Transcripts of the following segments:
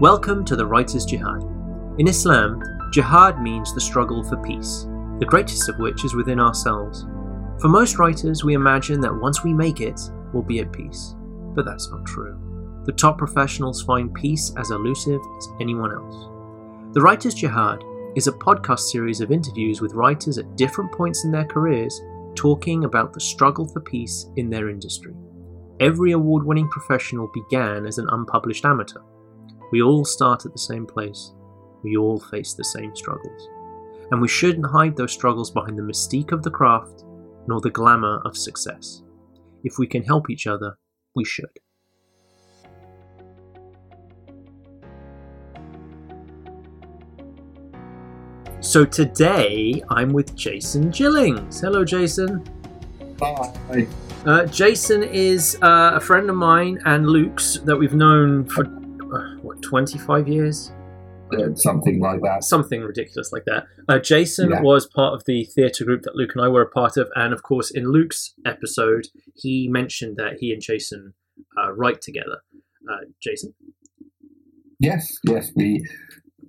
Welcome to the Writer's Jihad. In Islam, jihad means the struggle for peace, the greatest of which is within ourselves. For most writers, we imagine that once we make it, we'll be at peace. But that's not true. The top professionals find peace as elusive as anyone else. The Writer's Jihad is a podcast series of interviews with writers at different points in their careers talking about the struggle for peace in their industry. Every award winning professional began as an unpublished amateur. We all start at the same place. We all face the same struggles. And we shouldn't hide those struggles behind the mystique of the craft nor the glamour of success. If we can help each other, we should. So today I'm with Jason Jillings. Hello, Jason. Bye. Uh, Jason is uh, a friend of mine and Luke's that we've known for uh, what 25 years, Uh, something like that. something ridiculous like that. Uh, Jason Yeah. was part of the theatre group that Luke and I were a part of, and of course, in Luke's episode, he mentioned that he and Jason uh, write together. Uh, Jason, Yes, yes. We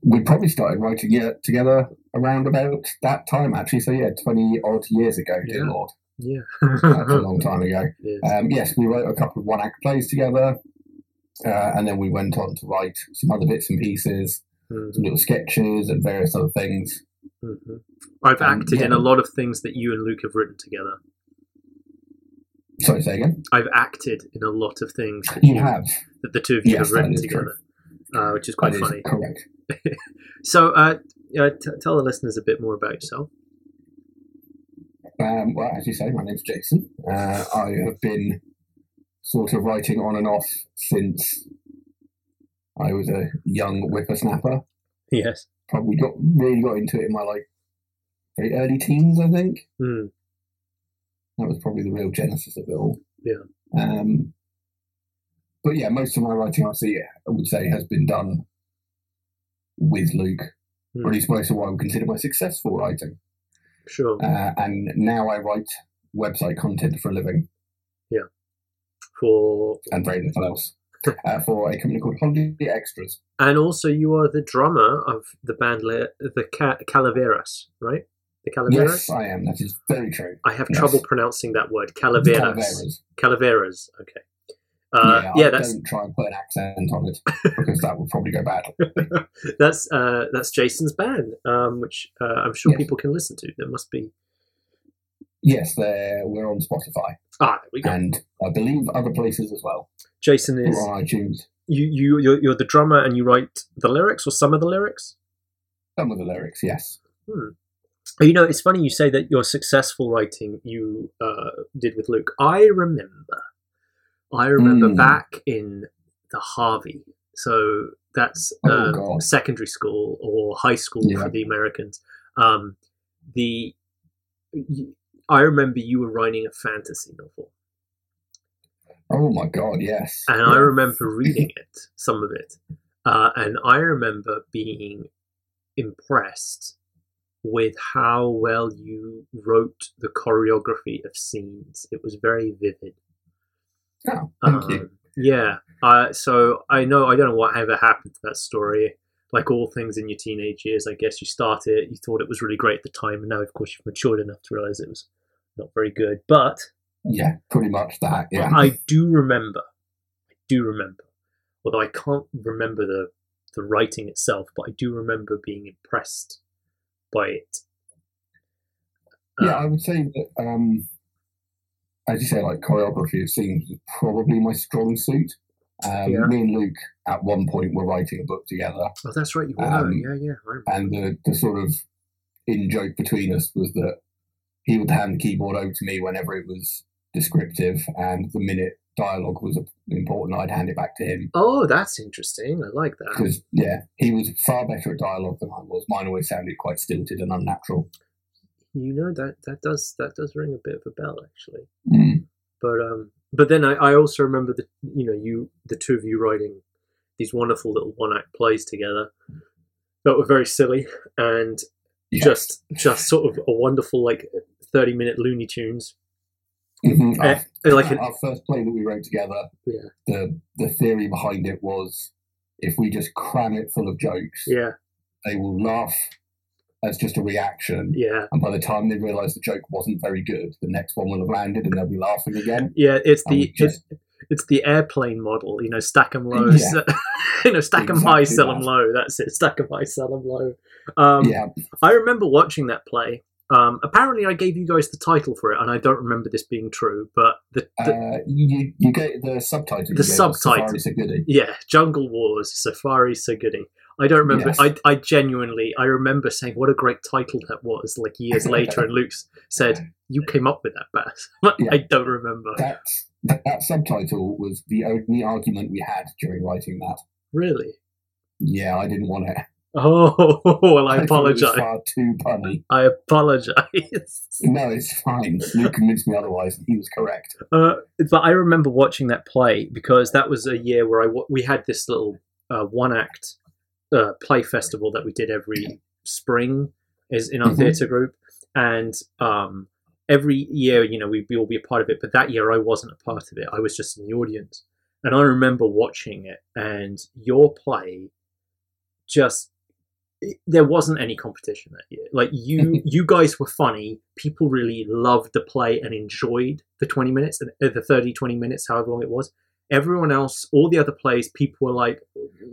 we probably started writing it together around about that time, actually. So yeah, twenty odd years ago, dear Yeah. Lord, yeah, that's a long time ago. Um, yes, we wrote a couple of one act plays together, uh, and then we went on to write some other bits and pieces, Mhm, some little sketches and various other things. mhm. I've Um, acted in a lot of things that you and Luke have written together. Sorry, say again. I've acted in a lot of things that You have. that the two of you Yes, have written together, uh, which is quite That is funny. correct. So, uh, uh, t- tell the listeners a bit more about yourself. Um, well, as you say, my name's Jason. Uh, I have been sort of writing on and off since I was a young whippersnapper. Yes. Probably got really got into it in my like very early teens, I think. Mm. That was probably the real genesis of it all. Yeah. Um, but yeah, most of my writing, obviously, I would say, has been done with Luke, Hmm. or at least most of what I would consider my successful writing. Sure. Uh, and now I write website content for a living. For and very little else uh, for a company called Holiday Extras. and also you are the drummer of the band Le- the Ca- Calaveras, right? The Calaveras. Yes, I am. That is very true. I have yes. trouble pronouncing that word. Calaveras. Calaveras. Calaveras. Okay. Uh, yeah, I that's don't try and put an accent on it because that would probably go bad. that's uh, that's Jason's band, um, which uh, I'm sure Yes. people can listen to. There must be Yes, they're, we're on Spotify ah, there we go. and I believe other places as well. Jason is on iTunes. you you you're, you're the drummer and you write the lyrics or some of the lyrics. Some of the lyrics, yes. Hmm. You know, it's funny you say that your successful writing you uh, did with Luke. I remember, I remember Mm. back in the Harvey. So that's um, secondary school or high school Yeah. for the Americans. Um, the you, I remember you were writing a fantasy novel, Oh my god, yes. and Yeah. I remember reading it, some of it, uh, and I remember being impressed with how well you wrote the choreography of scenes. It was very vivid. Oh, thank you. Um, Yeah. Uh, so I know I don't know what ever happened to that story. Like all things in your teenage years, I guess you started, you thought it was really great at the time, and now, of course, you've matured enough to realize it was not very good. But Yeah, pretty much that. Yeah. I do remember, I do remember, although I can't remember the the writing itself, but I do remember being impressed by it. Yeah, Uh, I would say that, um, as you say, like choreography of scenes was probably my strong suit. Um, Yeah. Me and Luke at one point were writing a book together, oh, that's right, you were. um, yeah, yeah. And the, the sort of in joke between us was that he would hand the keyboard over to me whenever it was descriptive, and the minute dialogue was important, I'd hand it back to him. Oh, that's interesting. I like that. Because, yeah, he was far better at dialogue than I was. Mine always sounded quite stilted and unnatural. You know that that does that does ring a bit of a bell actually. Mm. But um, but then I, I also remember that you know you the two of you writing these wonderful little one act plays together that were very silly and Yeah. just just sort of a wonderful like thirty minute Looney Tunes. Mhm. Eh, Our- like an, our first play that we wrote together, yeah, the the theory behind it was if we just cram it full of jokes, Yeah, they will laugh as just a reaction. yeah, And by the time they realise the joke wasn't very good, the next one will have landed and they'll be laughing again. yeah. It's the just, it's, it's the airplane model. You know, stack them low. you know, stack them high, Exactly sell them that. low. That's it. Stack them high, sell them low. Um, yeah, I remember watching that play. Um, apparently, I gave you guys the title for it, and I don't remember this being true. But the, the uh, you you get the subtitle. The subtitle. Safari So Goody. yeah, Jungle Wars, Safari, so goody. I don't remember. Yes. I, I genuinely, I remember saying what a great title that was. Like years later, and Luke said, "You came up with that, Bass." Yeah. I don't remember. That, that that subtitle was the only argument we had during writing that. Really? Yeah, I didn't want it. Oh, well, I was apologize. Far too punny. I apologize. No, it's fine. Luke convinced me otherwise, and he was correct. Uh, but I remember watching that play because that was a year where I we had this little uh, one act uh, play festival that we did every spring is in our Mhm. theatre group, and um, every year you know we we all be a part of it. But that year I wasn't a part of it. I was just in the audience, and I remember watching it and your play just. There wasn't any competition that year. Like you, you guys were funny. People really loved the play and enjoyed the 20 minutes, and uh, the 30, 20 minutes, however long it was. Everyone else, all the other plays, people were like,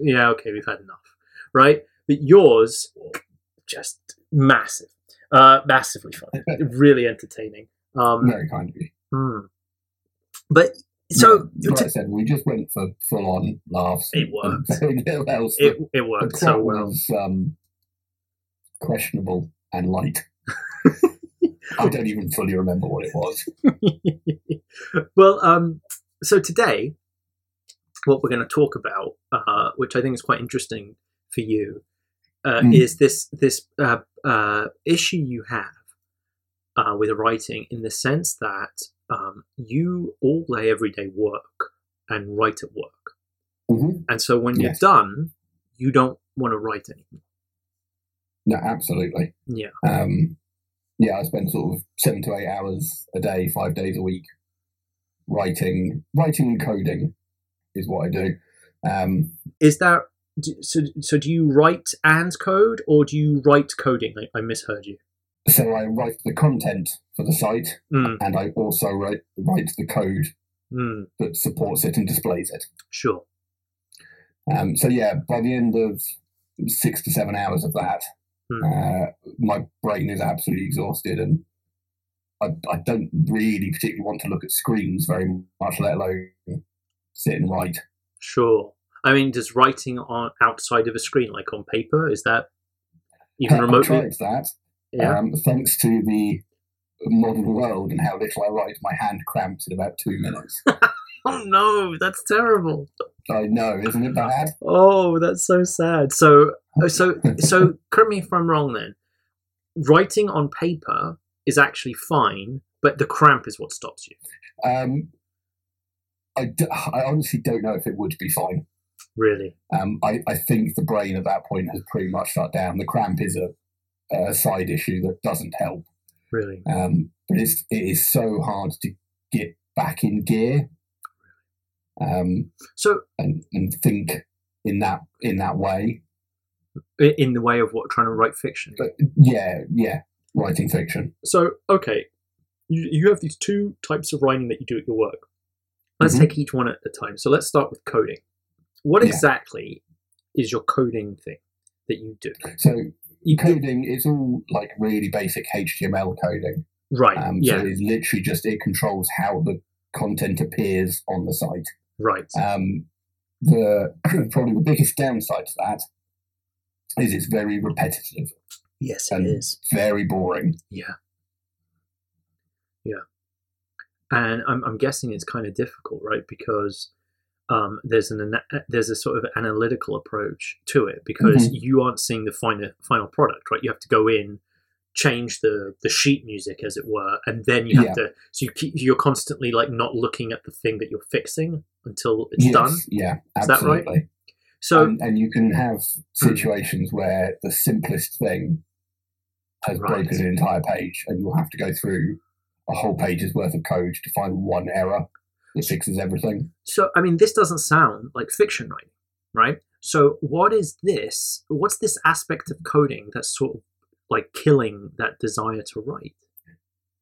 yeah, okay, we've had enough, right? But yours, just massive, uh, massively funny, really entertaining. Um, Very kind of you. hmm. But so Yeah, like I said, we just went for full on laughs. It worked. Else. it, it worked plot so well. was um, questionable and light. I don't even fully remember what it was. well, um, so today, what we're going to talk about, uh, which I think is quite interesting for you, uh, Mm. is this this uh, uh, issue you have uh, with writing, in the sense that um, you all day, every day work and write at work, hmm and so when you're done, you don't want to write anything. No, absolutely. Yeah, Um, yeah, I spend sort of seven to eight hours a day, five days a week, writing, writing and coding is what I do. Um, is that so? So do you write and code, or do you write coding? I, I misheard you. So I write the content for the site, Mm, and I also write write the code mm, that supports it and displays it. sure. Um, so yeah, by the end of six to seven hours of that, Hmm. uh, my brain is absolutely exhausted, and I, I don't really particularly want to look at screens very much, let alone sit and write. Sure. I mean, does writing on outside of a screen, like on paper, is that even I remotely? tried that. Yeah. Um, thanks to the modern world and how little I write, my hand cramps in about two minutes. oh no, that's terrible. I know, isn't it bad? Oh, that's so sad. So, uh, so, so, correct me if I'm wrong. Then, writing on paper is actually fine, but the cramp is what stops you. Um, I, d- I honestly don't know if it would be fine. Really? Um, I, I think the brain at that point has pretty much shut down. The cramp is a, a side issue that doesn't help. Really? Um, but it's, it is so hard to get back in gear um, So, and, and think in that in that way. in the way of what trying to write fiction. But yeah, yeah, writing fiction. So, okay, you, you have these two types of writing that you do at your work. Let's Mhm. take each one at a time. So, let's start with coding. What Yeah. exactly is your coding thing that you do? So You coding is all like really basic HTML coding. right? Um, yeah, So it's literally just it controls how the content appears on the site. right. Um, the probably the biggest downside to that is it's very repetitive, yes, it is. very boring. Yeah, yeah. And I'm, I'm guessing it's kind of difficult, right? Because um, there's an uh, there's a sort of analytical approach to it because mm-hmm. you aren't seeing the final final product, right? You have to go in, change the the sheet music, as it were, and then you have Yeah. to. So you keep, you're constantly like not looking at the thing that you're fixing until it's Yes, done. Yeah, Is that right? absolutely. So and, and you can have hmm. situations where the simplest thing has Right. broken an entire page, and you'll have to go through a whole page's worth of code to find one error that fixes everything. So, I mean, this doesn't sound like fiction writing, right? So, what is this? What's this aspect of coding that's sort of like killing that desire to write?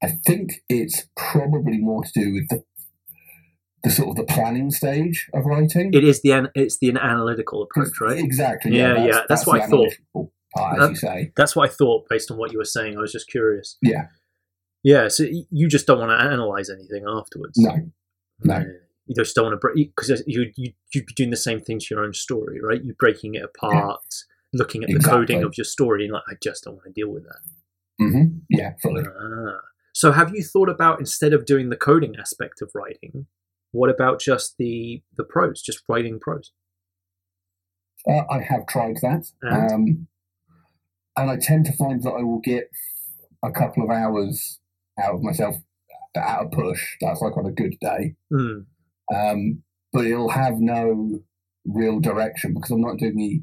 I think it's probably more to do with the the sort of the planning stage of writing. It is the it's the analytical approach, right? Exactly. Yeah, Yeah, yeah, that's what I thought. Part, as you say. That's what I thought based on what you were saying. I was just curious. Yeah. Yeah, so you just don't want to analyze anything afterwards. No. No. You just don't want to break because you you you'd be doing the same thing to your own story, right? You're breaking it apart, looking at the coding of your story, and like, I just don't want to deal with that. hmm Yeah, fully. Ah. So, have you thought about instead of doing the coding aspect of writing, what about just the the prose, just writing prose? Uh, I have tried that, And? um, and I tend to find that I will get a couple of hours out of myself at a push. That's like on a good day, Hmm. um, but it'll have no real direction because I'm not doing the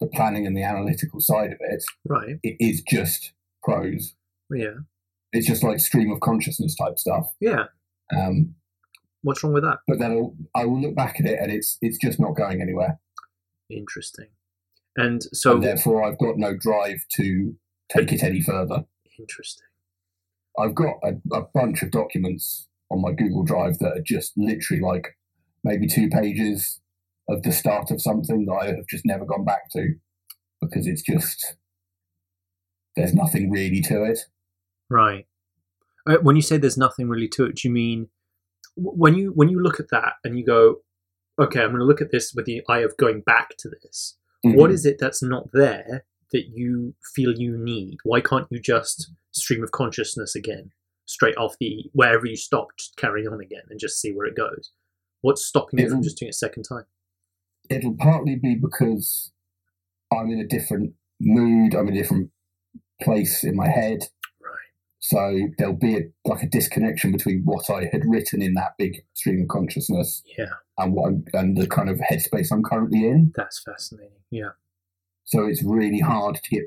the planning and the analytical side of it. Right. It is just prose. Yeah. It's just like stream of consciousness type stuff. Yeah. Um, What's wrong with that? but then I'll, I will look back at it and it's it's just not going anywhere. Interesting. And so, and therefore, I've got no drive to take it any further. interesting. I've got a, a bunch of documents on my Google Drive that are just literally like maybe two pages of the start of something that I have just never gone back to because it's just there's nothing really to it. Right. Uh, when you say there's nothing really to it, do you mean when you when you look at that and you go, okay, I'm going to look at this with the eye of going back to this. What Mhm. is it that's not there that you feel you need? Why can't you just stream of consciousness again, straight off the wherever you stopped, carry on again and just see where it goes? What's stopping you from just doing it a second time? It'll partly be because I'm in a different mood. I'm in a different place in my head. Right. So there'll be a, like a disconnection between what I had written in that big stream of consciousness Yeah, and what I'm, and the kind of headspace I'm currently in. that's fascinating. Yeah. So it's really hard to get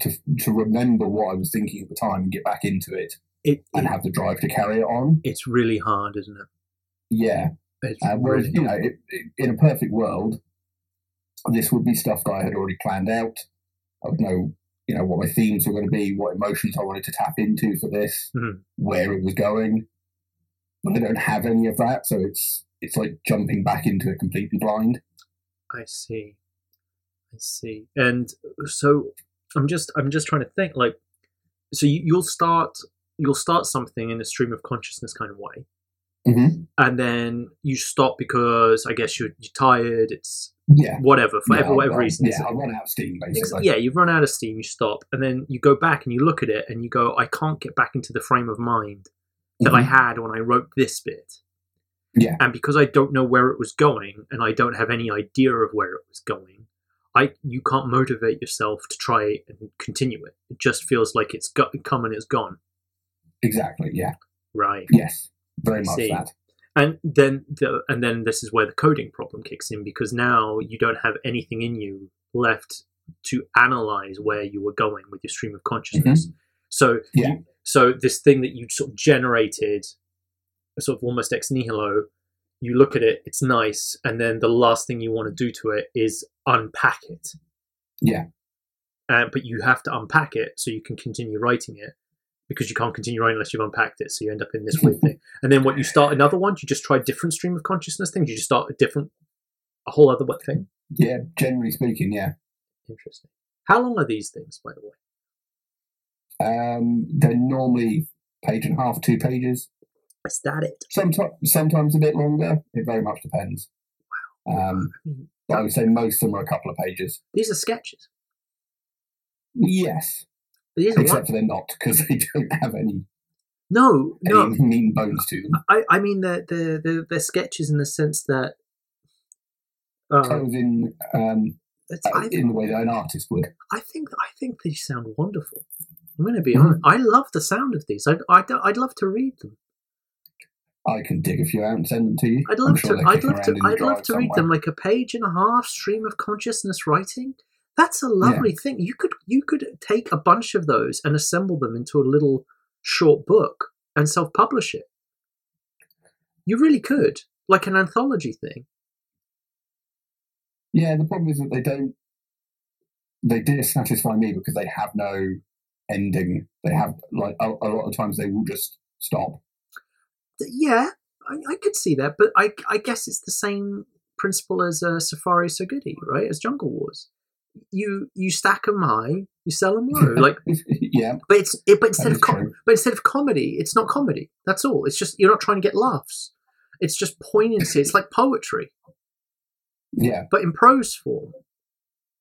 to to remember what I was thinking at the time and get back into it It, and it have the drive to carry it on. it's really hard, isn't it? Yeah. Uh, whereas really you know, it, in a perfect world, this would be stuff that I had already planned out. I would know, you know, what my themes were going to be, what emotions I wanted to tap into for this, Mhm. where it was going. But I don't have any of that, so it's it's like jumping back into it completely blind. I see. I see. And so I'm just I'm just trying to think like so you, you'll start you'll start something in a stream of consciousness kind of way Mm-hmm. and then you stop because I guess you're, you're tired it's Yeah. whatever for Yeah, whatever, whatever reason Yeah, I run out of steam basically. yeah you've run out of steam you stop and then you go back and you look at it and you go I can't get back into the frame of mind that I Mhm. had when I wrote this bit Yeah. and because I don't know where it was going and I don't have any idea of where it was going, I you can't motivate yourself to try and continue it. It just feels like it's got come and it's gone. Exactly. Yeah. Right. Yes. Very much See. that. And then the and then this is where the coding problem kicks in because now you don't have anything in you left to analyze where you were going with your stream of consciousness. Mm-hmm. So Yeah. so this thing that you sort of generated, sort of almost ex nihilo, you look at it, it's nice, and then the last thing you want to do to it is unpack it. Yeah. Uh, but you have to unpack it so you can continue writing it because you can't continue writing unless you've unpacked it. So you end up in this weird thing. And then what you start another one, you just try different stream of consciousness thing. You just start a different, a whole other what thing. Yeah. Generally speaking, yeah. Interesting. How long are these things, by the way? Um, they're normally page and a half, two pages. It? Sometimes, sometimes a bit longer. It very much depends. Um, I but I would say most of them are a couple of pages. these are sketches. Yes, These except for they're not because they don't have any No, any no. mean bones to them. I, I mean they're, they're, they're, they're sketches in the sense that I uh, was in um, it's, uh, in the way that an artist would. I think I think these sound wonderful. I'm going to be Mhm. honest. I love the sound of these. I'd, I'd, I'd love to read them. I can dig a few out and send them to you. I'd love sure to. I'd love to. around in the I'd love to read somewhere. them like a page and a half stream of consciousness writing. That's a lovely thing. You could you could take a bunch of those and assemble them into a little short book and self publish it. You really could, like an anthology thing. Yeah, the problem is that they don't. They dissatisfy me because they have no ending. They have like a, a lot of times they will just stop. Yeah, I, I could see that, but I I guess it's the same principle as uh, Safari So Goody, right? As Jungle Wars. You you stack them high, you sell them low. Like, yeah, but it's it, but instead of com- but instead of comedy, it's not comedy. That's all. It's just you're not trying to get laughs. It's just poignancy. It's like poetry, yeah. but in prose form.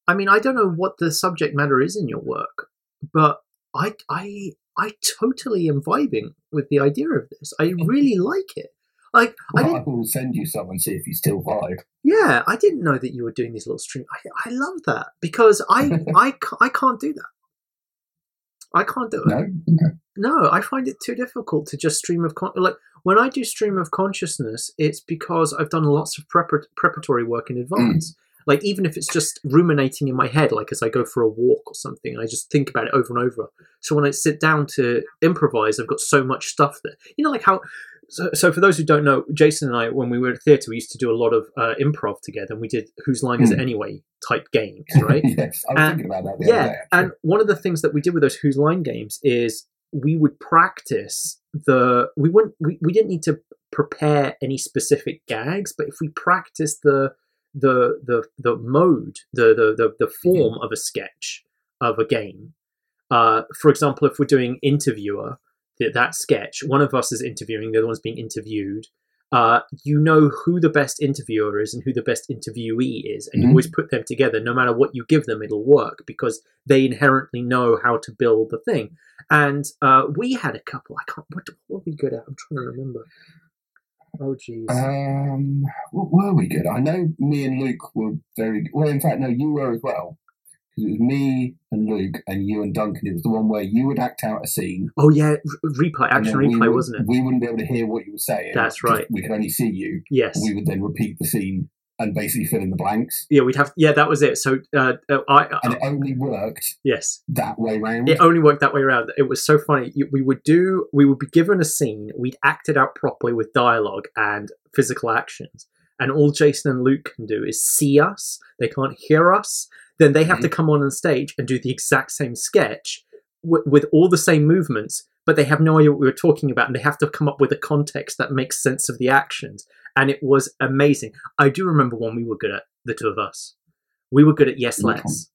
I mean, I don't know what the subject matter is in your work, but I I I totally am vibing with the idea of this. I really like it. Like I Well, didn't I will send you some and see if you still vibe. Yeah, I didn't know that you were doing these little streams. I, I love that because I, I, I can't do that. I can't do it. No, okay. No, I find it too difficult to just stream of con- like when I do stream of consciousness, it's because I've done lots of prepar- preparatory work in mm. advance. Like even if it's just ruminating in my head, like as I go for a walk or something, I just think about it over and over. So when I sit down to improvise, I've got so much stuff there. You know, like how. So, so for those who don't know, Jason and I, when we were at theatre, we used to do a lot of uh, improv together, and we did "Whose Line Is It Mm. Anyway" type games, right? yes, I was And- thinking about that the yeah, day. and one of the things that we did with those Whose Line games is we would practice the we wouldn't we, we didn't need to prepare any specific gags, but if we practiced the the the the mode, the the the, the form of a sketch of a game. Uh, for example, if we're doing interviewer, that, that sketch, one of us is interviewing, the other one's being interviewed. Uh, you know who the best interviewer is and who the best interviewee is, and you Mhm. always put them together. No matter what you give them, it'll work because they inherently know how to build the thing. And uh, we had a couple. I can't. What, what were we good at? I'm trying to remember. Oh, jeez. Um, what were we good? I know me and Luke were very well. In fact, no, you were as well. 'Cause It was me and Luke and you and Duncan. It was the one where you would act out a scene. oh yeah, replay, action replay, would- wasn't it? We wouldn't be able to hear what you were saying. That's right. We could only see you. Yes. We would then repeat the scene and basically fill in the blanks. yeah, we'd have. Yeah, that was it. So, uh, uh, I, And uh, it only worked yes, that way round. it only worked that way around. It was so funny. We would do. We would be given a scene. We'd act it out properly with dialogue and physical actions. And all Jason and Luke can do is see us. They can't hear us. Then they have to come on on stage and do the exact same sketch w- with all the same movements, but they have no idea what we were talking about, and they have to come up with a context that makes sense of the actions. And it was amazing. I do remember one we were good at, the two of us. We were good at Yes Which Let's.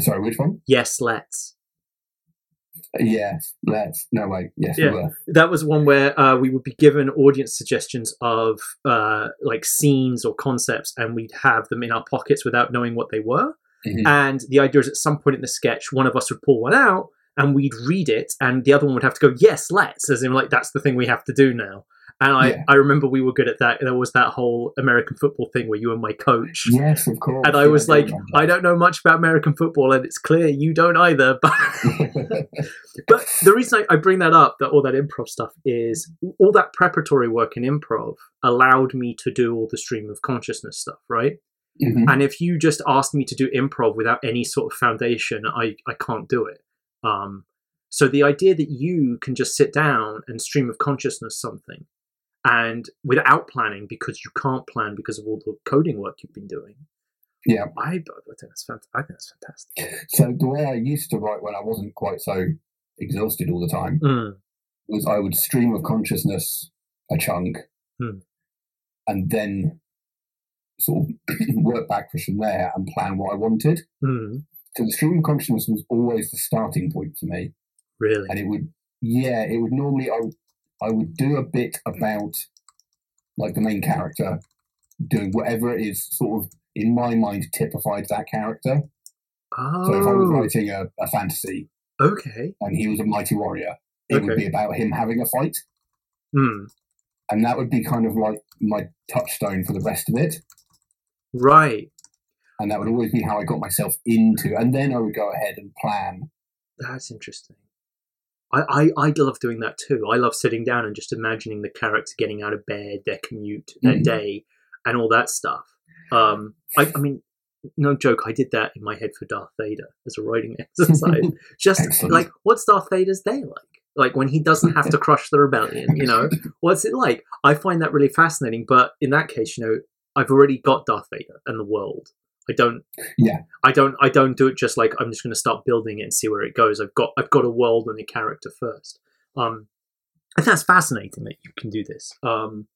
Sorry, which one? Yes Let's. Yes, let's. No, wait. Yes, Yeah. we were. that was one where uh, we would be given audience suggestions of uh, like scenes or concepts, and we'd have them in our pockets without knowing what they were. Mhm. And the idea is at some point in the sketch, one of us would pull one out, and we'd read it, and the other one would have to go, "Yes, let's," as in like that's the thing we have to do now. And I, Yeah. I remember we were good at that. There was that whole American football thing where you were my coach. Yes, of course. And I Yeah, was do like, I don't know much about American football, and it's clear you don't either. But but the reason I, I bring that up, that all that improv stuff, is all that preparatory work in improv allowed me to do all the stream of consciousness stuff, right? Mhm. And if you just asked me to do improv without any sort of foundation, I, I can't do it. Um, so the idea that you can just sit down and stream of consciousness something and without planning because you can't plan because of all the coding work you've been doing. Yeah. I, I think that's fant- I think that's fantastic. So the way I used to write when I wasn't quite so exhausted all the time Mm, was I would stream of consciousness a chunk, Hmm. and then sort of work backwards from there and plan what I wanted. mm, So the stream of consciousness was always the starting point for me, really? and it would, yeah, it would normally I, would- I would do a bit about like the main character doing whatever it is sort of in my mind typified that character. So if I was Oh, writing a, a fantasy okay. and he was a mighty warrior, it would be about him having a fight. Mm, And that would be kind of like my touchstone for the rest of it. right. And that would always be how I got myself into. And then I would go ahead and plan. That's interesting. I, I, I love doing that too. I love sitting down and just imagining the character getting out of bed, their commute, their Mhm. day, and all that stuff. Um, I, I mean, no joke, I did that in my head for Darth Vader as a writing exercise. just like, what's Darth Vader's day like? Like when he doesn't have to crush the rebellion, you know? What's it like? I find that really fascinating. But in that case, you know, I've already got Darth Vader and the world. I don't. Yeah. I don't. I don't do it just like I'm just going to start building it and see where it goes. I've got. I've got a world and a character first. Um, and that's fascinating that you can do this. Um,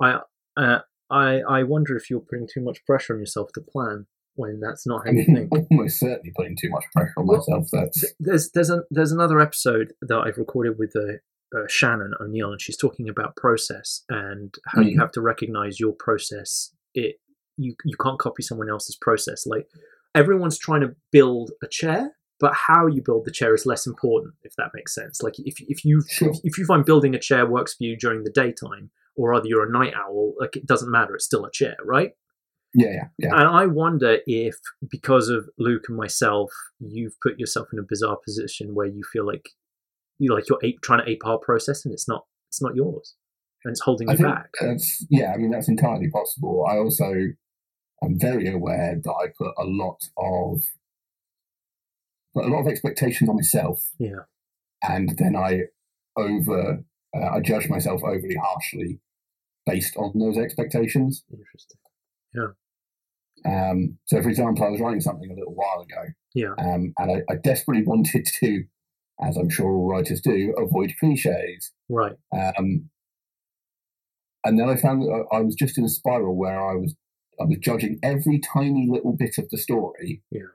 I. Uh, I. I wonder if you're putting too much pressure on yourself to plan when that's not how you think. almost certainly putting too much pressure on Well, myself. That's There's there's a, there's another episode that I've recorded with uh, uh, Shannon O'Neill, and she's talking about process and how you Mm. have to recognize your process. It you you can't copy someone else's process. Like everyone's trying to build a chair, but how you build the chair is less important. If that makes sense. Like if if you Sure. if you find building a chair works for you during the daytime, or either you're a night owl, like it doesn't matter. It's still a chair, right? yeah, yeah, yeah. And I wonder if, because of Luke and myself, you've put yourself in a bizarre position where you feel like you like you're ape, trying to ape our process, and it's not it's not yours, and it's holding I you back. yeah. I mean, that's entirely possible. I also am very aware that I put a lot of put a lot of expectations on myself, Yeah, and then I over uh, I judge myself overly harshly based on those expectations. interesting. Um, so, for example, I was writing something a little while ago, Yeah, um, and I, I desperately wanted to, as I'm sure all writers do, avoid cliches. right. Um, and then I found that I was just in a spiral where I was I was judging every tiny little bit of the story, Yeah.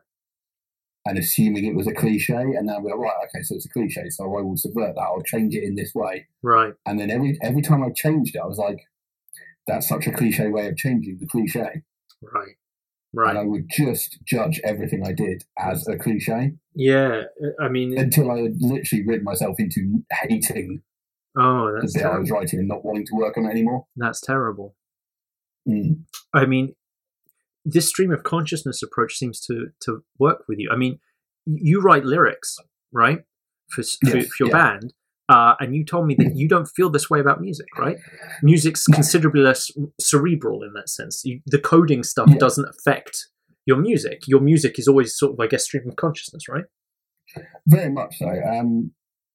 and assuming it was a cliche. And be like, right, okay, so it's a cliche, so I will subvert that. I'll change it in this way. Right. And then every every time I changed it, I was like, that's such a cliche way of changing the cliche. Right. Right. And I would just judge everything I did as a cliche Yeah. Uh, I mean, until I had literally rid myself into hating oh, that's the bit I was writing and not wanting to work on it anymore. That's terrible. Mm. I mean, this stream of consciousness approach seems to to work with you. I mean, you write lyrics, right, for Yes, for your yeah. band, uh, and you told me that you don't feel this way about music, right? Music's considerably less cerebral in that sense. You, the coding stuff Yeah. doesn't affect your music. Your music is always sort of, I guess, stream of consciousness, right? Very much so. Um,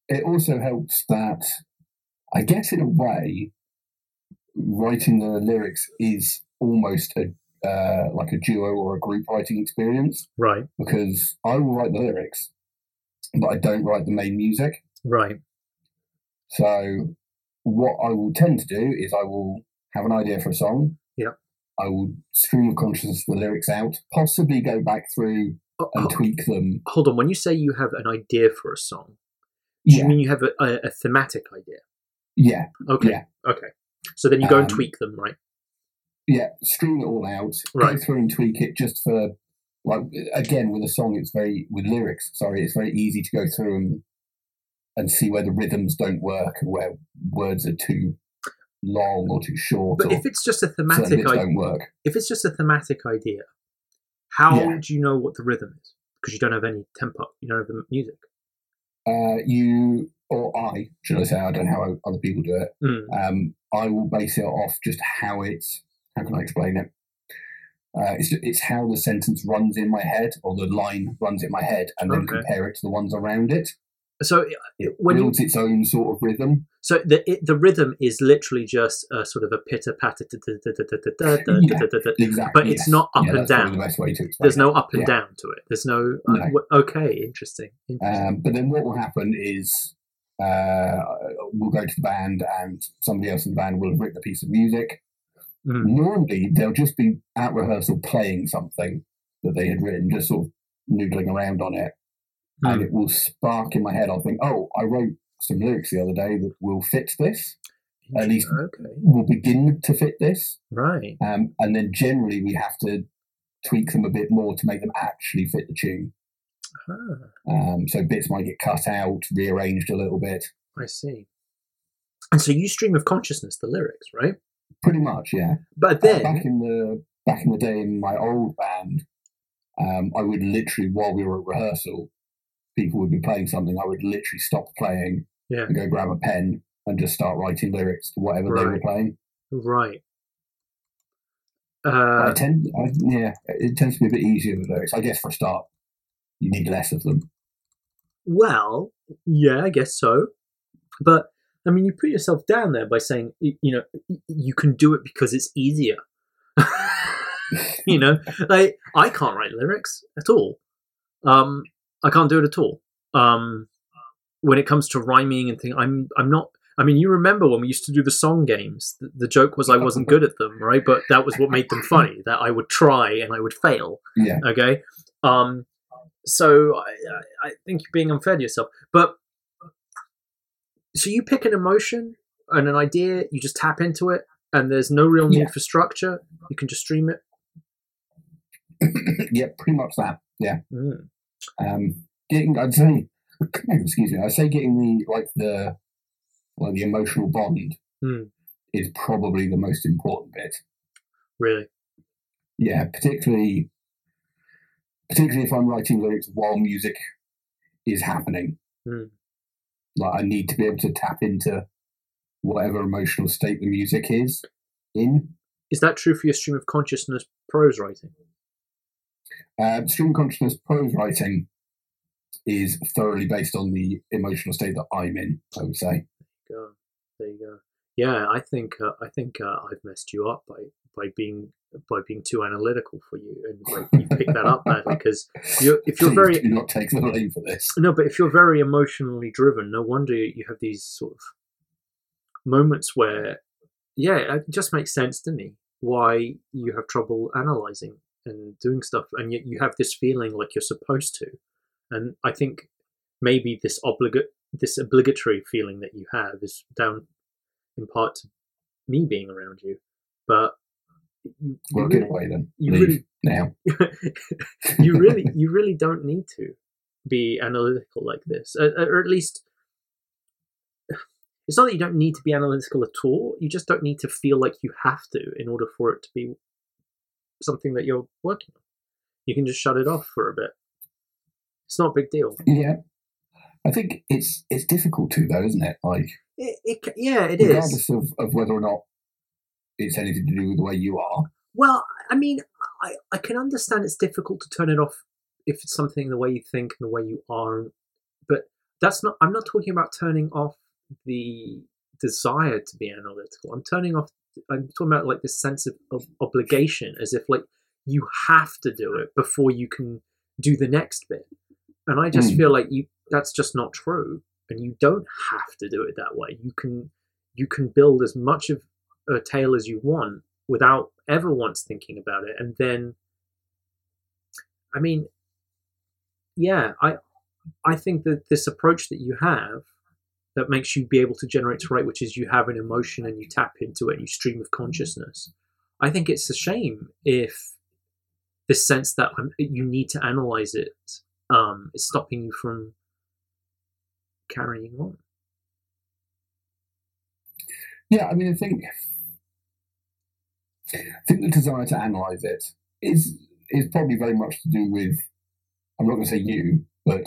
it also helps that, I guess, in a way, writing the lyrics is almost a uh, like a duo or a group writing experience Right. because I will write the lyrics, but I don't write the main music. Right. So, what I will tend to do is I will have an idea for a song. Yeah. I will stream of consciousness the lyrics out, possibly go back through Oh, and oh, tweak them. hold on. When you say you have an idea for a song, do you mean you have a, a, a thematic idea? yeah, Okay. Yeah. Okay. So then you go and Um, tweak them, right? yeah. Stream it all out, Right. go through and tweak it just for like again with a song. It's very with lyrics. Sorry, it's very easy to go through and and see where the rhythms don't work and where words are too long or too short But if it's just a thematic idea, don't work. if it's just a thematic idea, how Yeah. do you know what the rhythm is? Because you don't have any tempo, you don't have the music. Uh, you or I, should I say? I don't know how other people do it. Mm. Um, I will base it off just how it's. How can I explain it? Uh, it's it's how the sentence runs in my head or the line runs in my head, and then Okay. compare it to the ones around it. So It When you- builds its own sort of rhythm. So the it, the rhythm is literally just a sort of a pitter patter, Exactly. but it's yes. not up Yeah, and down. The best way to explain. There's no up and Yeah. down to it. There's no. uh, No. okay, interesting. interesting. Um, but then what will happen is uh, we'll go to the band, and somebody else in the band will have written a piece of music. Mm. Normally, they'll just be at rehearsal playing something that they had written, just sort of noodling around on it. and Mm. it will spark in my head. I'll think, oh, I wrote some lyrics the other day that will fit this, at least- Okay. will begin to fit this. Right. Um, and then generally we have to tweak them a bit more to make them actually fit the tune. Um, so bits might get cut out, rearranged a little bit. I see. And so you stream of consciousness the lyrics, right? Pretty much, yeah. But Uh, back in the back in the day in my old band, um, I would literally while we were at rehearsal, people would be playing something. I would literally stop playing yeah, and go grab a pen and just start writing lyrics to whatever they were playing. right. Uh, I Uh, tend, I, yeah, it tends to be a bit easier with lyrics. I guess for a start, you need less of them. well, yeah, I guess so. But I mean, you put yourself down there by saying, you know, you can do it because it's easier. you know, like I can't write lyrics at all. Um, I can't do it at all. Um, when it comes to rhyming and things, I'm I'm not. I mean, you remember when we used to do the song games? The, the joke was I wasn't good at them, right? But that was what made them funny. That I would try and I would fail. Yeah. Okay. Um, so I, I think you're being unfair to yourself. But so you pick an emotion and an idea, you just tap into it, and there's no real need Yeah. for structure. You can just stream it. yeah, pretty much that. Yeah. Mm. Um, getting, I'd say, excuse me, I'd say getting the like the like the emotional bond Hmm. is probably the most important bit. Really? Yeah, particularly particularly if I'm writing lyrics while music is happening. Hmm. Like I need to be able to tap into whatever emotional state the music is in. Is that true for your stream of consciousness prose writing? Uh, stream of consciousness prose writing is thoroughly based on the emotional state that I'm in. I would say. Go. There you go. Yeah, I think uh, I think uh, I've messed you up by by being by being too analytical for you, and like you picked that up badly because you're, if you're Please very do not take the blame for this. no, but if you're very emotionally driven, no wonder you have these sort of moments where, yeah, it just makes sense to me why you have trouble analyzing and doing stuff, and yet you have this feeling like you're supposed to. And I think maybe this obligate, this obligatory feeling that you have is down in part to me being around you, but you, Well, really- then. you Leave really- now. you really you really don't need to be analytical like this uh, or at least it's not that you don't need to be analytical at all you just don't need to feel like you have to in order for it to be something that you're working on you can just shut it off for a bit it's not a big deal Yeah. I think it's it's difficult too, though, isn't it? Like, it, it, yeah it is regardless of, of whether or not it's anything to do with the way you are. Well, I mean, I, I can understand it's difficult to turn it off if it's something the way you think and the way you are, but that's not. I'm not talking about turning off the desire to be analytical. I'm turning off. I'm talking about like this sense of, of obligation, as if like you have to do it before you can do the next bit. And I just Hmm. feel like you that's just not true, and you don't have to do it that way. You can you can build as much of a tale as you want without ever once thinking about it. And then i mean yeah i i think that this approach that you have that makes you be able to generate to write which is you have an emotion and you tap into it you stream of consciousness. I think it's a shame if the sense that you need to analyze it um, is stopping you from carrying on Yeah, I mean, I think I think the desire to analyze it is is probably very much to do with. I'm not going to say you, but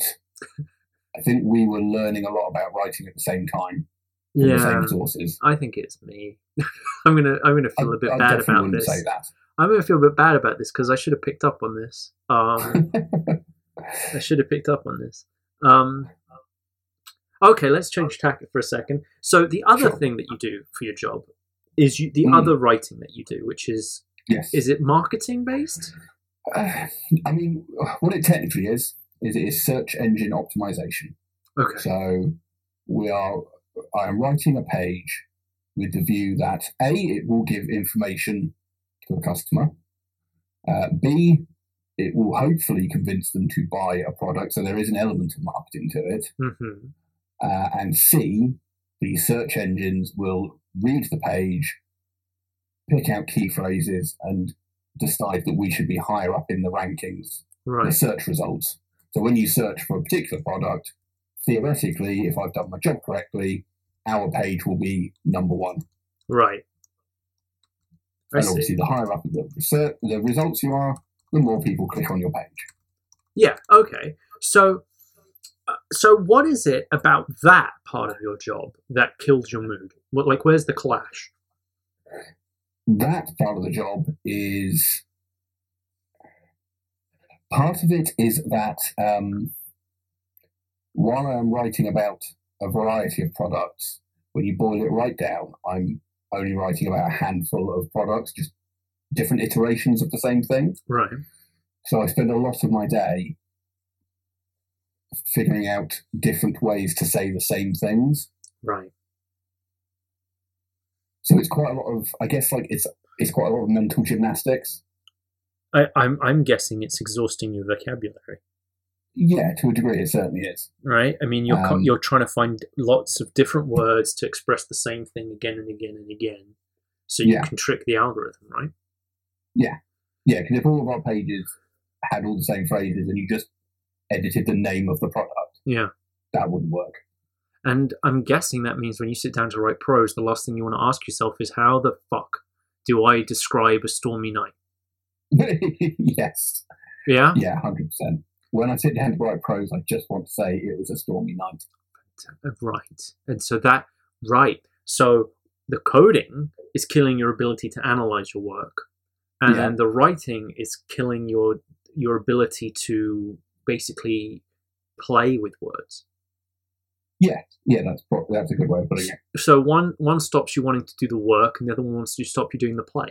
I think we were learning a lot about writing at the same time from the same sources. I think it's me. I'm gonna I'm gonna feel I- a bit I bad about this. say that. I'm gonna feel a bit bad about this because I should have picked up on this. Um, I should have picked up on this. Um, okay, let's change tack for a second. So the other Sure. thing that you do for your job is you, the Mm. other writing that you do, which is yes. is it marketing based? Uh, I mean, what it technically is is it is search engine optimization. Okay. So we are. I am writing a page with the view that a it will give information to a customer. Uh, B it will hopefully convince them to buy a product. So there is an element of marketing to it. hmm Uh, and C the search engines will read the page, pick out key phrases, and decide that we should be higher up in the rankings the search results. So when you search for a particular product, theoretically, if I've done my job correctly, our page will be number one. Right. I and see. obviously, the higher up the research, the results you are, the more people click on your page. Yeah. Okay. So. So what is it about that part of your job that kills your mood? What, like, where's the clash? That part of the job is part of it is that um, while I'm writing about a variety of products, when you boil it right down, I'm only writing about a handful of products, just different iterations of the same thing. Right. So I spend a lot of my day figuring out different ways to say the same things. Right. So it's quite a lot of, I guess, like it's it's quite a lot of mental gymnastics. I, I'm I'm guessing it's exhausting your vocabulary. Yeah, to a degree, it certainly is. right? I mean, you're Um, you're trying to find lots of different words to express the same thing again and again and again, so you Yeah. can trick the algorithm, right? Yeah, yeah, because if all of our pages had all the same phrases and you just edited the name of the product, Yeah. that wouldn't work. And I'm guessing that means when you sit down to write prose, the last thing you want to ask yourself is, how the fuck do I describe a stormy night? yes, Yeah. yeah, hundred percent. When I sit down to write prose, I just want to say it was a stormy night. Right. And so that right. So the coding is killing your ability to analyze your work, and Yeah. the writing is killing your your ability to basically play with words. Yeah, yeah, that's pro- that's a good way of putting it. So one one stops you wanting to do the work, and the other one wants to stop you doing the play.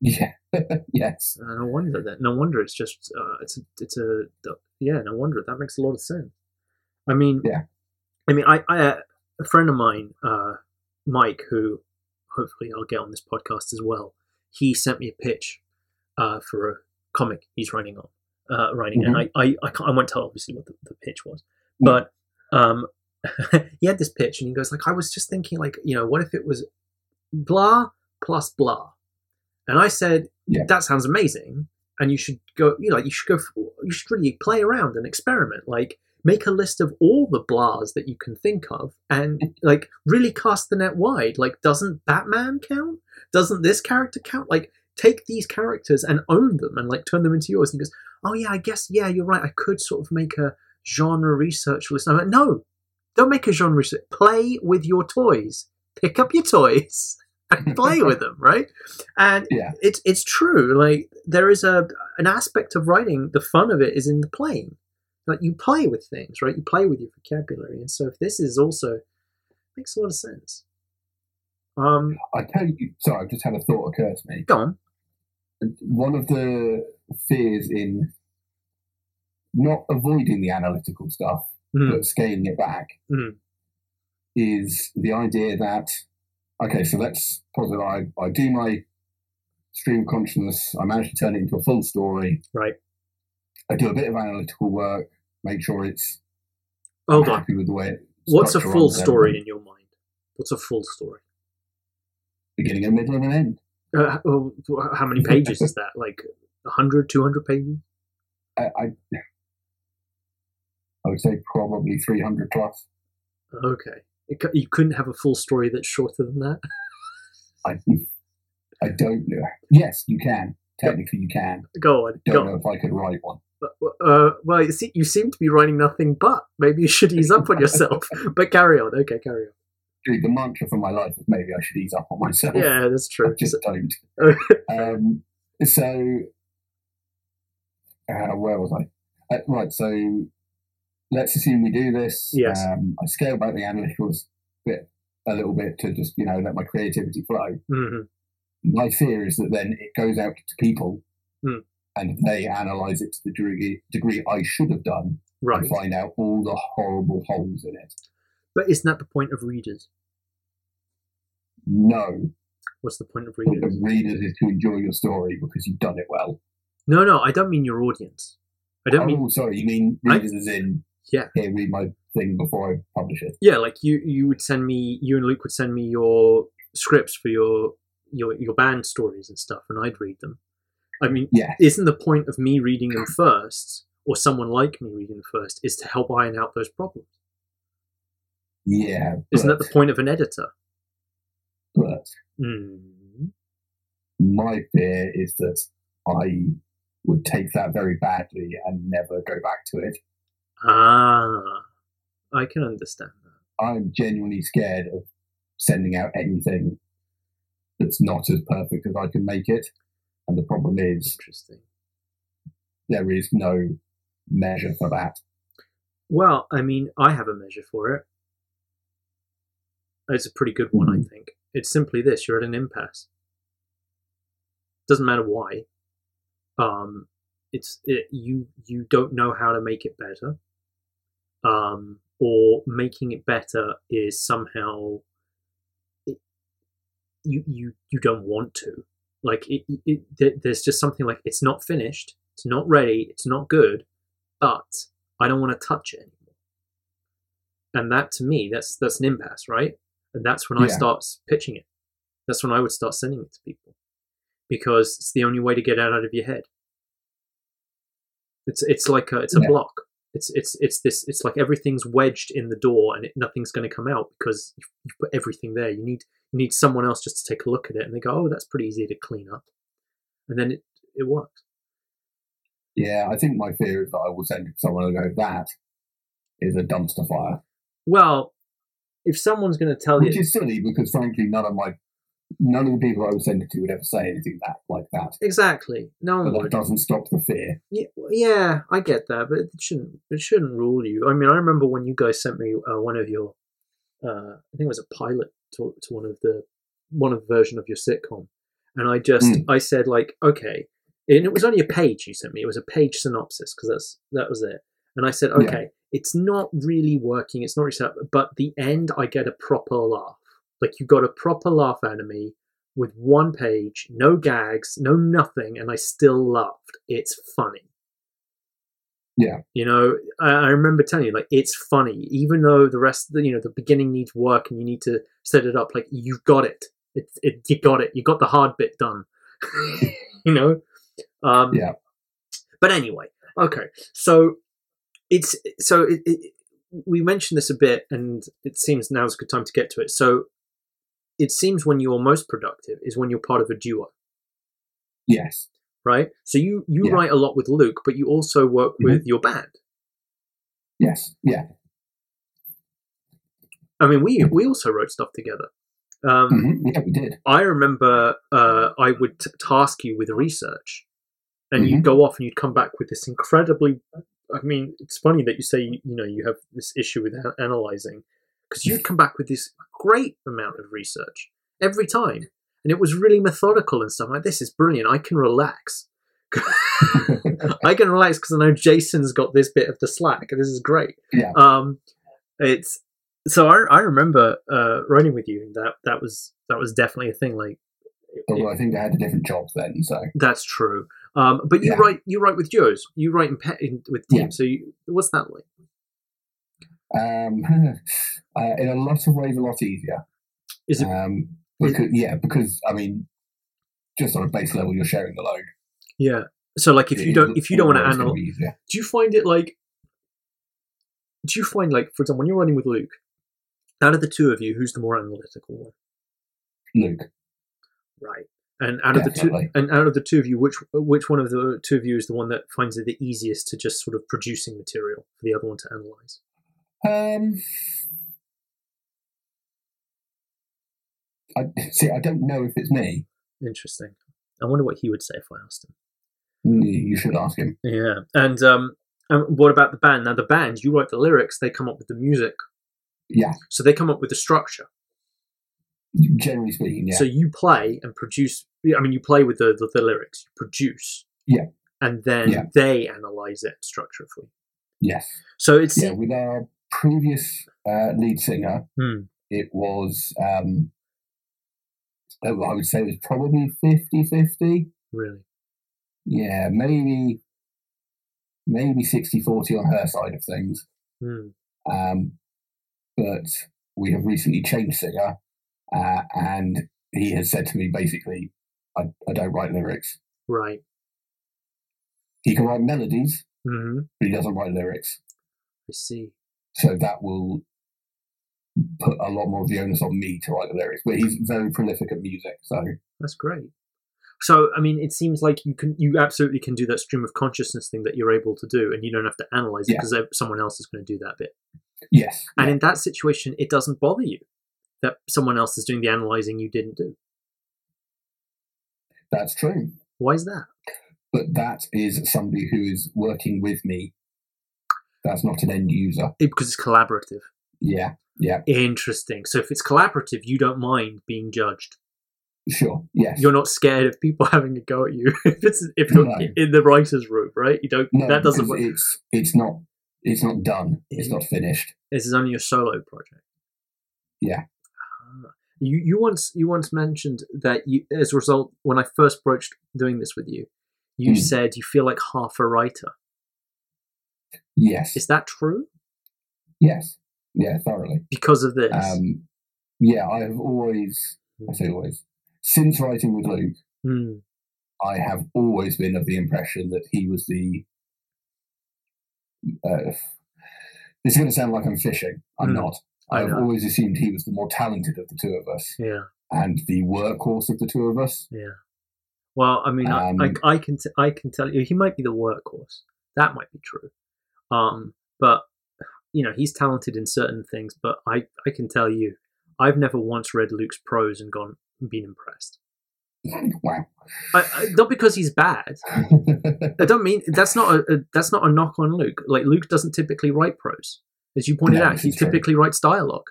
Yeah, yes, Uh, no wonder that. No wonder it's just uh, it's a, it's a yeah. No wonder that makes a lot of sense. I mean, Yeah. I mean, I, I uh, a friend of mine, uh, Mike, who hopefully I'll get on this podcast as well. He sent me a pitch uh, for a comic he's writing on, uh, writing, and I I I, can't, I won't tell obviously what the, the pitch was, but um, he had this pitch, and he goes like, I was just thinking like, you know, what if it was blah plus blah, and I said, Yeah. that sounds amazing, and you should go, you know, like you should go, for, you should really play around and experiment, like make a list of all the blahs that you can think of, and like really cast the net wide. Like, doesn't Batman count? Doesn't this character count? Like, take these characters and own them and like turn them into yours. And he goes, oh yeah, I guess yeah, you're right. I could sort of make a genre research list. I'm like, no, don't make a genre research. Play with your toys. Pick up your toys and play with them, right? And Yeah. it's it's true. Like there is a an aspect of writing. The fun of it is in the playing. Like you play with things, right? You play with your vocabulary, and so if this is also makes a lot of sense. Um, I tell you. Sorry, I've just had a thought occur to me. go on. One of the fears in not avoiding the analytical stuff Mhm. but scaling it back Mhm. is the idea that okay so let's posit I, I do my stream consciousness i manage to turn it into a full story Right. i do a bit of analytical work make sure it's Hold on. happy with the way it What's a full story everything. in your mind? What's a full story? beginning and middle and an end Uh, how many pages is that? Like 100, 200 pages? I, I i would say probably 300 plus Okay. It, you couldn't have a full story that's shorter than that? I, I don't know. Yes, you can. Technically, you can. Go on. Don't Go know on. if I could write one. Uh, well, you, see, you seem to be writing nothing but. Maybe you should ease up on yourself. but carry on. Okay, carry on. Dude, the mantra for my life is maybe I should ease up on myself. Yeah, that's I true. just don't. Um, so, uh, where was I? Uh, right, so let's assume we do this. Yes. Um, I scale back the analytical bit a little bit to just, you know, let my creativity flow. hmm My fear is that then it goes out to people Hmm. and they analyze it to the degree, degree I should have done Right. and find out all the horrible holes in it. But isn't that the point of readers? No, What's the point of point readers? of readers is to enjoy your story because you've done it well. No, no, I don't mean your audience. I don't oh, mean sorry, you mean I- readers as in Yeah. here, read my thing before I publish it. yeah, like you you would send me you and Luke would send me your scripts for your your your band stories and stuff, and I'd read them. I mean, Yeah, isn't the point of me reading them first, or someone like me reading them first, is to help iron out those problems? Yeah. Isn't that the point of an editor? But Mm. my fear is that I would take that very badly and never go back to it. Ah, I can understand that. I'm genuinely scared of sending out anything that's not as perfect as I can make it. And the problem is Interesting. there is no measure for that. Well, I mean, I have a measure for it. It's a pretty good one, I think. It's simply this: you're at an impasse. doesn't matter why. Um, it's it, you you don't know how to make it better. Um, or making it better is somehow it, you you you don't want to. Like it, it, it, there's just something like it's not finished, it's not ready, it's not good, but I don't want to touch it anymore. And that to me, that's that's an impasse, right? And that's when I Yeah. start pitching it. That's when I would start sending it to people because it's the only way to get it out of your head. It's it's like a, it's a Yeah. block. It's it's it's this. It's like everything's wedged in the door and it, nothing's going to come out because you've, you've put everything there. You need you need someone else just to take a look at it and they go, oh, that's pretty easy to clean up, and then it it works. Yeah, I think my fear is that I will send it to someone and go, that is a dumpster fire. Well, if someone's going to tell Which you which is silly because frankly none of my none of the people I would send it to would ever say anything that like that. exactly, no one But that doesn't stop the fear. Yeah, yeah, I get that, but it shouldn't it shouldn't rule you. I mean, I remember when you guys sent me uh, one of your, uh, I think it was a pilot to, to one of the one of the version of your sitcom, and I just Mm. I said like, okay, and it was only a page you sent me. It was a page synopsis because that's that was it, and I said, Yeah. okay, it's not really working. It's not really set up, but the end I get a proper laugh. Like you got a proper laugh me with one page, no gags, no nothing, and I still laughed. It's funny. Yeah. You know, I, I remember telling you, like, it's funny, even though the rest, the, you know, the beginning needs work and you need to set it up. Like, you've got it. It, it you got it. You got the hard bit done. you know. Um, Yeah. But anyway, okay. So it's so it, it, we mentioned this a bit, and it seems now's a good time to get to it. So it seems when you're most productive is when you're part of a duo Yes. right? So you you Yeah. write a lot with Luke, but you also work with your band. Yes. Yeah. I mean, we we also wrote stuff together. Um, hmm Yeah, we did. I remember uh, I would t- task you with research, and you'd Mhm. go off and you'd come back with this incredibly. I mean, it's funny that you say you know you have this issue with analyzing because you'd come back with this great amount of research every time, and it was really methodical and stuff. I'm like this is brilliant. I can relax. I can relax because I know Jason's got this bit of the slack. This is great. Yeah. Um, it's so I, I remember uh, writing with you. and That that was that was definitely a thing. Like Although I think they had a different job then, so that's true. Um, but you Yeah. write you write with duos. You write in, pe- in with teams. Yeah. So you, what's that like? um, uh, in a lot of ways, a lot easier. Is it Um, because, yeah, because I mean, just on a base level, you're sharing the load. yeah? So like if It you don't if you don't want to analyze, do you find it like? Do you find like for example when you're running with Luke, out of the two of you, who's the more analytical one? Luke, Right. And out of the two, and out of the two of you, which which one of the two of you is the one that finds it the easiest to just sort of producing material for the other one to analyze? um, I see. I don't know if it's me. Interesting. I wonder what he would say if I asked him. You should ask him. Yeah. And um, and what about the band? Now the band, you write the lyrics, they come up with the music, Yeah, so they come up with the structure. Generally speaking, yeah. So you play and produce. I mean, you play with the the, the lyrics, you produce. Yeah. And then Yeah. they analyze it, and structure it for you. yes, So it's yeah. With our previous uh, lead singer, Hmm. it was. Um, oh, I would say it was probably 50-50. really Yeah, maybe maybe 60-40 on her side of things. Hmm. Um, but we have recently changed singer, uh, and he has said to me basically, I, I don't write lyrics. right. He can write melodies, hmm but he doesn't write lyrics. I see. So that will put a lot more of the onus on me to write the lyrics. But he's very prolific at music, so That's great. So, I mean, it seems like you can, you absolutely can do that stream of consciousness thing that you're able to do, and you don't have to analyze it Yeah. because someone else is going to do that bit. yes, And yeah, in that situation, it doesn't bother you that someone else is doing the analyzing you didn't do. that's true. Why is that? But that is somebody who is working with me. That's not an end user. It- because it's collaborative. Yeah, yeah, Interesting. So, if it's collaborative, you don't mind being judged. Sure. Yes. You're not scared of people having a go at you if it's if you're No. in the writer's room, right? You don't. no, that doesn't work. It's it's not it's not done. It's not finished. This is only a solo project. Yeah. You you once you once mentioned that you as a result when I first broached doing this with you, you Hmm. said you feel like half a writer. Yes. Is that true? yes. Yeah. Thoroughly. Because of this? Um, yeah. I have always. I say always. Since writing with Luke, Hmm. I have always been of the impression that he was the. Uh, this is going to sound like I'm fishing. I'm Mm, not. I I've always assumed he was the more talented of the two of us Yeah. and the workhorse of the two of us. Yeah. Well, I mean, I, Um, I, I can t- I can tell you he might be the workhorse. That might be true. Um, but you know he's talented in certain things. But I I can tell you, I've never once read Luke's prose and gone been impressed. wow. I, I, not because he's bad. I don't mean that's not a, a that's not a knock on Luke. Like Luke doesn't typically write prose, as you pointed No, out. He is true. typically writes dialogue,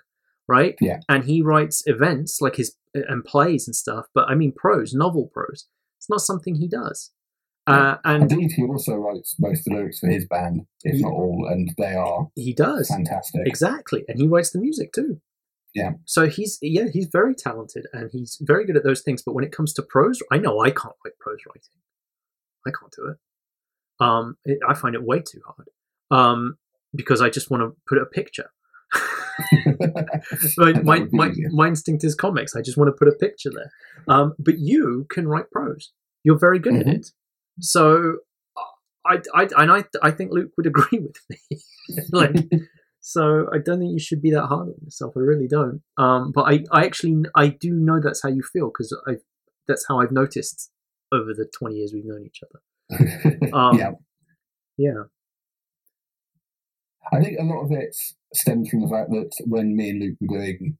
right? Yeah. and he writes events like his and plays and stuff. But I mean prose, novel prose. It's not something he does. Uh, I and believe he also writes most of the lyrics for his band, if He- not all, and they are he does fantastic. exactly, and he writes the music too. Yeah. So he's yeah he's very talented and he's very good at those things. But when it comes to prose, I know I can't write prose writing. I can't do it. Um, it, I find it way too hard. Um, because I just want to put a picture. my, my, my, my instinct is comics. I just want to put a picture there. Um, but you can write prose. You're very good at Mhm. it. So I, I, and I, I think Luke would agree with me. like, so I don't think you should be that hard on yourself. I really don't. Um, but I, I actually, I do know that's how you feel because I, that's how I've noticed over the 20 years we've known each other. Um, yeah, Yeah. I think a lot of it stems from the fact that when me and Luke were doing,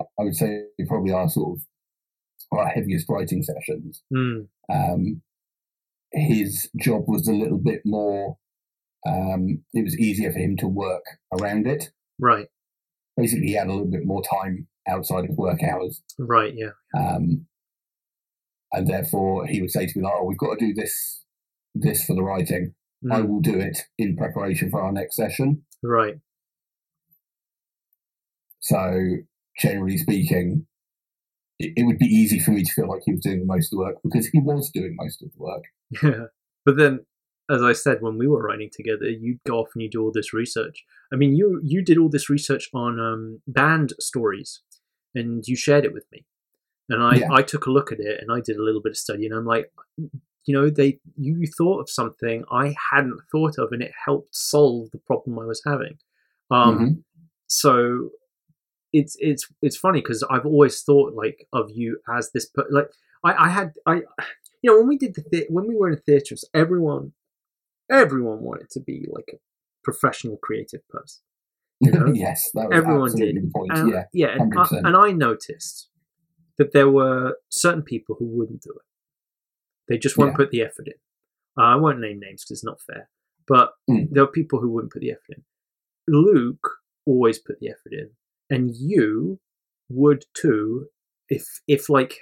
I would say probably our sort of our heaviest writing sessions, Mm, um, his job was a little bit more. Um, it was easier for him to work around it. right. Basically, he had a little bit more time outside of work hours, Right. Yeah. um, and therefore he would say to me like, "Oh, we've got to do this, this for the writing. I Mm, will do it in preparation for our next session." right. So, generally speaking, it, it would be easy for me to feel like he was doing the most of the work because he was doing most of the work. Yeah. But then, as I said, when we were writing together, you'd go off and you do all this research. I mean, you you did all this research on um, band stories, and you shared it with me. And I, Yeah. I took a look at it and I did a little bit of study, and I'm like, you know, they you thought of something I hadn't thought of, and it helped solve the problem I was having. Um, Mhm. so it's it's it's funny because I've always thought like of you as this per- like I I had I you know when we did the when we were in theaters everyone everyone wanted to be like a professional creative person you know? yes, that was Everyone did. point. and, yeah, yeah and I, and I noticed that there were certain people who wouldn't do it they just won't Yeah. put the effort in uh, I won't name names because it's not fair but Mm. there are people who wouldn't put the effort in Luke always put the effort in, and you would too if if like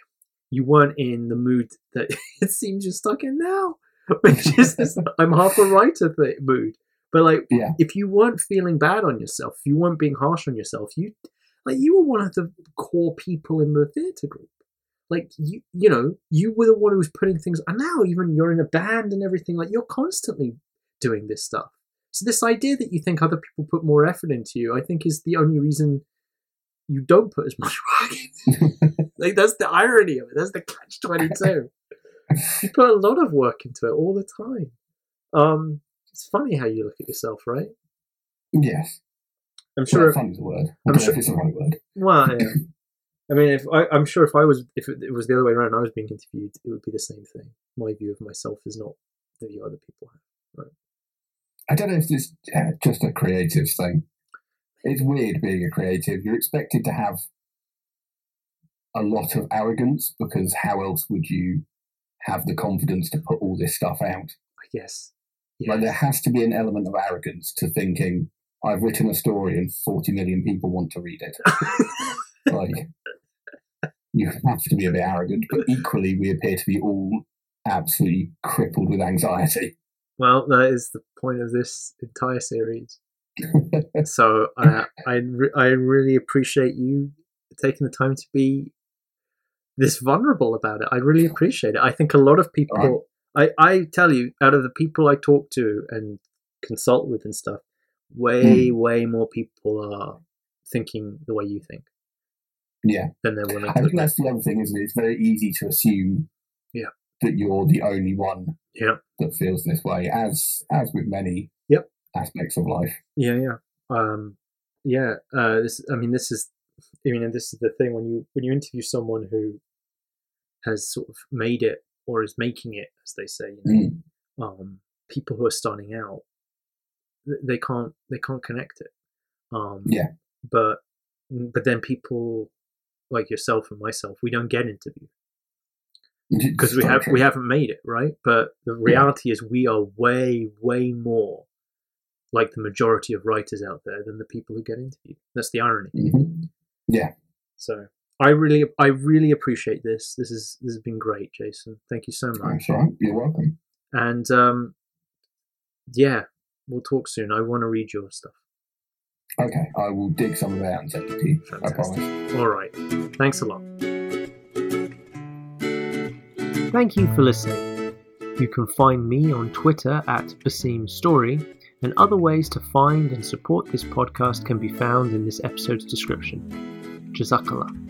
you weren't in the mood that it seems you're stuck in now, which is this I'm half a writer th- mood. But like, Yeah. if you weren't feeling bad on yourself, if you weren't being harsh on yourself, you like you were one of the core people in the theatre group. Like you, you know, you were the one who was putting things. And now even you're in a band and everything. Like you're constantly doing this stuff. So this idea that you think other people put more effort into you, I think, is the only reason you don't put as much work. in. like that's the irony of it. That's the catch twenty two. you put a lot of work into it all the time. Um, it's funny how you look at yourself, right? yes. I'm Well, sure. funny's a word. I'm sure- if it's the right word. Well, yeah. I mean, if I, I'm sure if I was, if it, it was the other way around, I was being interviewed, it would be the same thing. My view of myself is not the view other people have. I don't know if it's uh, just a creative thing. It's weird being a creative. You're expected to have a lot of arrogance because how else would you have the confidence to put all this stuff out? I guess. Like there has to be an element of arrogance to thinking I've written a story and 40 million people want to read it. like, you have to be a bit arrogant, but equally we appear to be all absolutely crippled with anxiety. Well, that is the point of this entire series. so I I, re- I really appreciate you taking the time to be this vulnerable about it. I really appreciate it. I think a lot of people. I I tell you, out of the people I talk to and consult with and stuff, way Hmm. way more people are thinking the way you think Yeah. than they're willing I think that's the other thing, isn't it? It's very easy to assume Yeah. that you're the only one Yeah. that feels this way, as as with many Yep. aspects of life. Yeah, yeah, um, yeah. Uh, this, I mean, this is, I mean, and this is the thing when you when you interview someone who has sort of made it or is making it, as they say, you know, Mm. um, people who are starting out, they can't they can't connect it. Um, Yeah. But but then people like yourself and myself, we don't get interviewed because we have we haven't made it right. But the reality is, we are way way more like the majority of writers out there than the people who get interviewed. That's the irony. Mhm. Yeah. So I really I really appreciate this. This is this has been great, Jason. Thank you so much. You're welcome. And um, yeah, we'll talk soon. I want to read your stuff. Okay, I will dig some of it out and send it to you. I promise. All right. Thanks a lot. Thank you for listening. You can find me on Twitter at Bassim Story, and other ways to find and support this podcast can be found in this episode's description. Jazakallah.